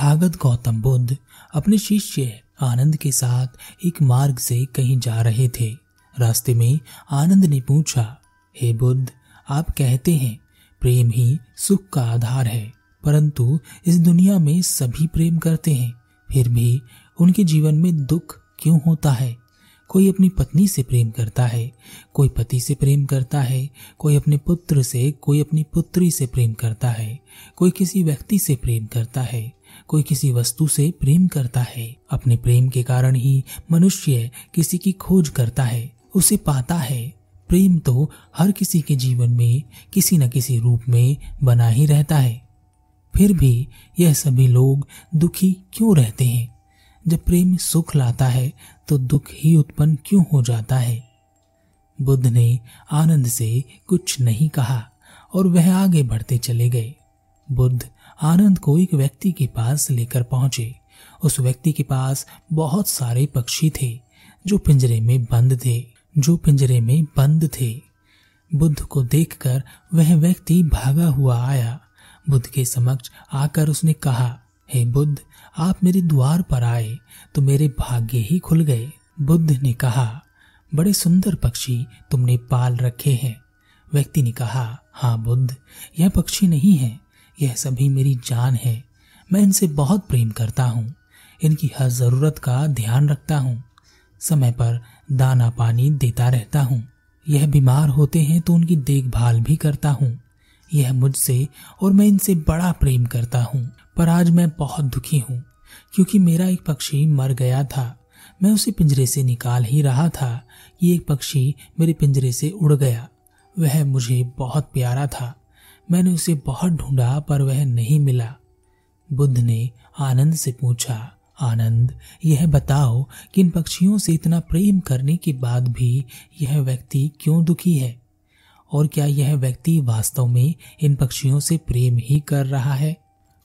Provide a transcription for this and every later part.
तथागत गौतम बुद्ध अपने शिष्य आनंद के साथ एक मार्ग से कहीं जा रहे थे। रास्ते में आनंद ने पूछा, हे बुद्ध, आप कहते हैं, प्रेम ही सुख का आधार है, परंतु इस दुनिया में सभी प्रेम करते हैं, फिर भी उनके जीवन में दुख क्यों होता है? कोई अपनी पत्नी से प्रेम करता है, कोई पति से प्रेम करता है, कोई अपने पुत्र से, कोई अपनी पुत्री से प्रेम करता है, कोई किसी व्यक्ति से प्रेम करता है। कोई किसी वस्तु से प्रेम करता है। अपने प्रेम के कारण ही मनुष्य किसी की खोज करता है, उसे पाता है। प्रेम तो हर किसी के जीवन में किसी न किसी रूप में बना ही रहता है। फिर भी यह सभी लोग दुखी क्यों रहते हैं? जब प्रेम सुख लाता है तो दुख ही उत्पन्न क्यों हो जाता है? बुद्ध ने आनंद से कुछ नहीं कहा और वह आगे बढ़ते चले गए। बुद्ध आनंद को एक व्यक्ति के पास लेकर पहुँचे। उस व्यक्ति के पास बहुत सारे पक्षी थे, जो पिंजरे में बंद थे, जो पिंजरे में बंद थे। बुद्ध को देखकर वह व्यक्ति भागा हुआ आया। बुद्ध के समक्ष आकर उसने कहा, हे hey बुद्ध, आप मेरे द्वार पर आए तो मेरे भाग्य ही खुल गए। बुद्ध ने कहा, बड़े सुंदर पक्षी तुमने पाल रखे हैं। व्यक्ति ने कहा हाँ बुद्ध, यह पक्षी नहीं है। यह सभी मेरी जान है। मैं इनसे बहुत प्रेम करता हूँ। इनकी हर ज़रूरत का ध्यान रखता हूँ। समय पर दाना पानी देता रहता हूँ। यह बीमार होते हैं तो उनकी देखभाल भी करता हूँ। यह मुझसे और मैं इनसे बड़ा प्रेम करता हूँ। पर आज मैं बहुत दुखी हूँ, क्योंकि मेरा एक पक्षी मर गया था। मैं उसे पिंजरे से निकाल ही रहा था कि एक पक्षी मेरे पिंजरे से उड़ गया। वह मुझे बहुत प्यारा था। मैंने उसे बहुत ढूंढा, पर वह नहीं मिला। बुद्ध ने आनंद से पूछा, आनंद, यह बताओ कि इन पक्षियों से इतना प्रेम करने के बाद भी यह व्यक्ति क्यों दुखी है? और क्या यह व्यक्ति वास्तव में इन पक्षियों से प्रेम ही कर रहा है?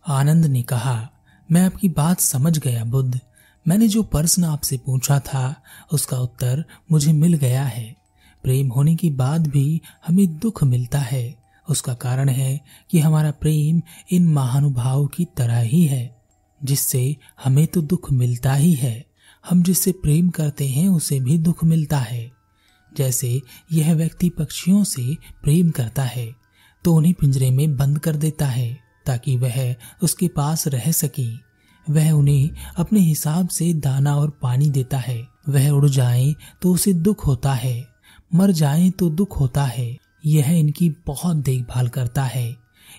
आनंद ने कहा, मैं आपकी बात समझ गया, बुद्ध। मैंने जो प्रश्न आपसे पूछा था, उसका उत्तर मुझे मिल गया है। प्रेम होने के बाद भी हमें दुख मिलता है। उसका कारण है कि हमारा प्रेम इन महानुभाव की तरह ही है, जिससे हमें तो दुख मिलता ही है। हम जिससे प्रेम करते हैं, उसे भी दुख मिलता है। जैसे यह व्यक्ति पक्षियों से प्रेम करता है तो उन्हें पिंजरे में बंद कर देता है, ताकि वह उसके पास रह सके। वह उन्हें अपने हिसाब से दाना और पानी देता है। वह उड़ जाए तो उसे दुख होता है। मर जाए तो दुख होता है। यह इनकी बहुत देखभाल करता है।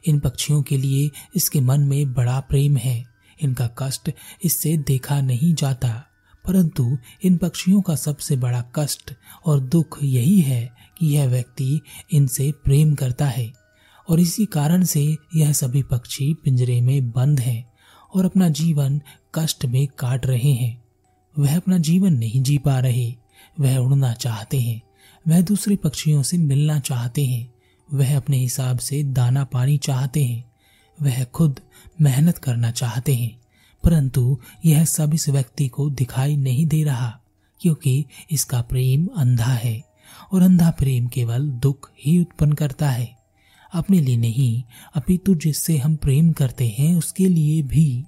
इन पक्षियों के लिए इसके मन में बड़ा प्रेम है। इनका कष्ट इससे देखा नहीं जाता, परंतु इन पक्षियों का सबसे बड़ा कष्ट और दुख यही है कि यह व्यक्ति इनसे प्रेम करता है और इसी कारण से यह सभी पक्षी पिंजरे में बंद हैं और अपना जीवन कष्ट में काट रहे हैं। वह अपना जीवन नहीं जी पा रहे, वह उड़ना चाहते हैं। वह दूसरे पक्षियों से मिलना चाहते हैं। वह अपने हिसाब से दाना पानी चाहते हैं। वह खुद मेहनत करना चाहते हैं। परंतु यह सब इस व्यक्ति को दिखाई नहीं दे रहा, क्योंकि इसका प्रेम अंधा है और अंधा प्रेम केवल दुख ही उत्पन्न करता है। अपने लिए नहीं, अपितु जिससे हम प्रेम करते हैं, उसके लिए भी।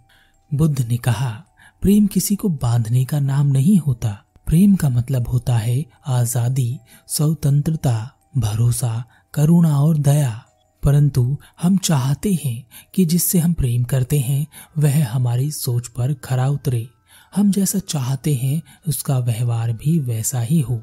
बुद्ध ने कहा, प्रेम किसी को बांधने का नाम नहीं होता। प्रेम का मतलब होता है आज़ादी, स्वतंत्रता, भरोसा, करुणा और दया। परंतु हम चाहते हैं कि जिससे हम प्रेम करते हैं, वह हमारी सोच पर खरा उतरे। हम जैसा चाहते हैं, उसका व्यवहार भी वैसा ही हो।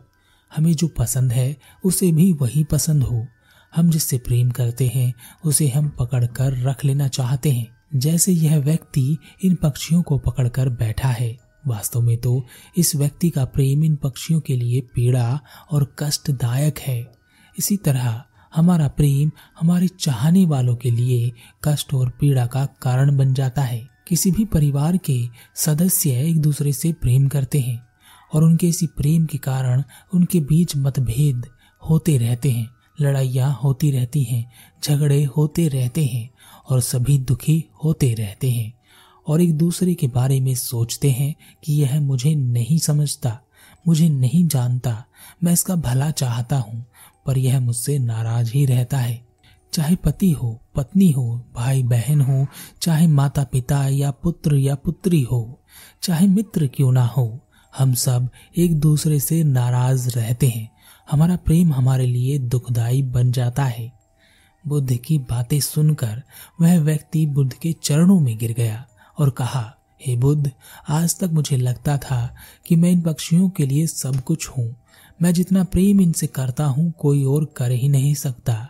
हमें जो पसंद है, उसे भी वही पसंद हो। हम जिससे प्रेम करते हैं, उसे हम पकड़कर रख लेना चाहते हैं। जैसे यह व्यक्ति इन पक्षियों को पकड़कर बैठा है। वास्तव में तो इस व्यक्ति का प्रेम इन पक्षियों के लिए पीड़ा और कष्टदायक है। इसी तरह हमारा प्रेम हमारे चाहने वालों के लिए कष्ट और पीड़ा का कारण बन जाता है। किसी भी परिवार के सदस्य एक दूसरे से प्रेम करते हैं और उनके इसी प्रेम के कारण उनके बीच मतभेद होते रहते हैं, लड़ाइयाँ होती रहती हैं, झगड़े होते रहते हैं और सभी दुखी होते रहते हैं। और एक दूसरे के बारे में सोचते हैं कि यह मुझे नहीं समझता, मुझे नहीं जानता। मैं इसका भला चाहता हूँ, पर यह मुझसे नाराज़ ही रहता है। चाहे पति हो, पत्नी हो भाई बहन हो, चाहे माता पिता या पुत्र या पुत्री हो, चाहे मित्र क्यों ना हो, हम सब एक दूसरे से नाराज़ रहते हैं। हमारा प्रेम हमारे लिए दुखदाई बन जाता है। बुद्ध की बातें सुनकर वह व्यक्ति बुद्ध के चरणों में गिर गया। और कहा, हे बुद्ध, आज तक मुझे लगता था कि मैं इन पक्षियों के लिए सब कुछ हूँ। मैं जितना प्रेम इनसे करता हूँ, कोई और कर ही नहीं सकता।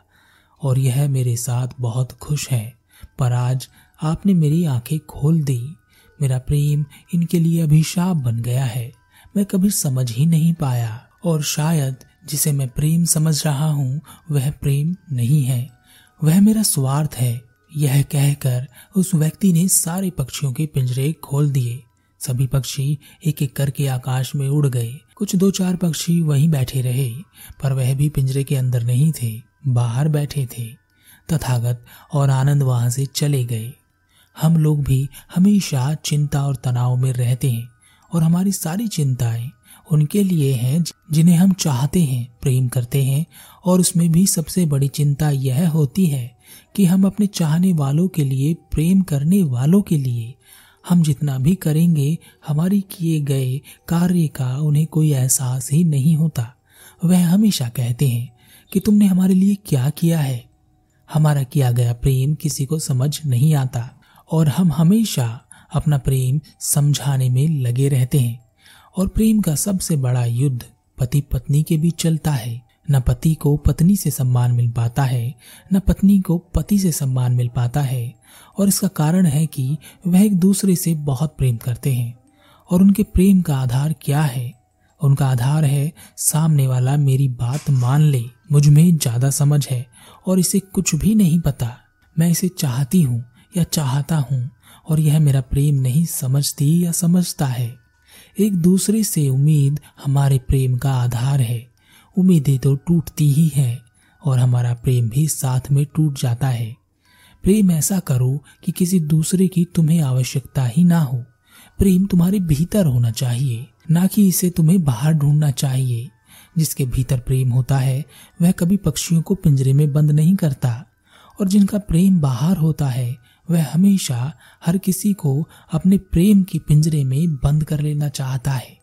और यह मेरे साथ बहुत खुश है। पर आज आपने मेरी आँखें खोल दी। मेरा प्रेम इनके लिए अभिशाप बन गया है। मैं कभी समझ ही नहीं पाया। और शायद जिसे मैं प्रेम समझ रहा हूँ, वह प्रेम नहीं है। वह मेरा स्वार्थ है। यह कहकर उस व्यक्ति ने सारे पक्षियों के पिंजरे खोल दिए। सभी पक्षी एक एक करके आकाश में उड़ गए। कुछ दो चार पक्षी वहीं बैठे रहे, पर वह भी पिंजरे के अंदर नहीं थे, बाहर बैठे थे। तथागत और आनंद वहाँ से चले गए। हम लोग भी हमेशा चिंता और तनाव में रहते हैं, और हमारी सारी चिंताएँ उनके लिए हैं जिन्हें हम चाहते हैं, प्रेम करते हैं, और उसमें भी सबसे बड़ी चिंता यह होती है कि हम अपने चाहने वालों के लिए, प्रेम करने वालों के लिए, हम जितना भी करेंगे, हमारी किए गए कार्य का उन्हें कोई एहसास ही नहीं होता। वह हमेशा कहते हैं कि तुमने हमारे लिए क्या किया है? हमारा किया गया प्रेम किसी को समझ नहीं आता और हम हमेशा अपना प्रेम समझाने में लगे रहते हैं और प्रेम का सबसे बड़ा युद्ध पति पत्नी के बीच चलता है। न पति को पत्नी से सम्मान मिल पाता है, न पत्नी को पति से सम्मान मिल पाता है, और इसका कारण है कि वह एक दूसरे से बहुत प्रेम करते हैं, और उनके प्रेम का आधार क्या है? उनका आधार है, सामने वाला मेरी बात मान ले, मुझमें ज़्यादा समझ है, और इसे कुछ भी नहीं पता। मैं इसे चाहती हूँ, या चाहता हूँ, और यह मेरा प्रेम नहीं समझती या समझता है। एक दूसरे से उम्मीद हमारे प्रेम का आधार है। उम्मीदें तो टूटती ही है और हमारा प्रेम भी साथ में टूट जाता है। प्रेम ऐसा करो कि किसी दूसरे की तुम्हें आवश्यकता ही ना हो। प्रेम तुम्हारे भीतर होना चाहिए, ना कि इसे तुम्हें बाहर ढूंढना चाहिए। जिसके भीतर प्रेम होता है, वह कभी पक्षियों को पिंजरे में बंद नहीं करता। और जिनका प्रेम बाहर होता है, वह हमेशा हर किसी को अपने प्रेम की पिंजरे में बंद कर लेना चाहता है।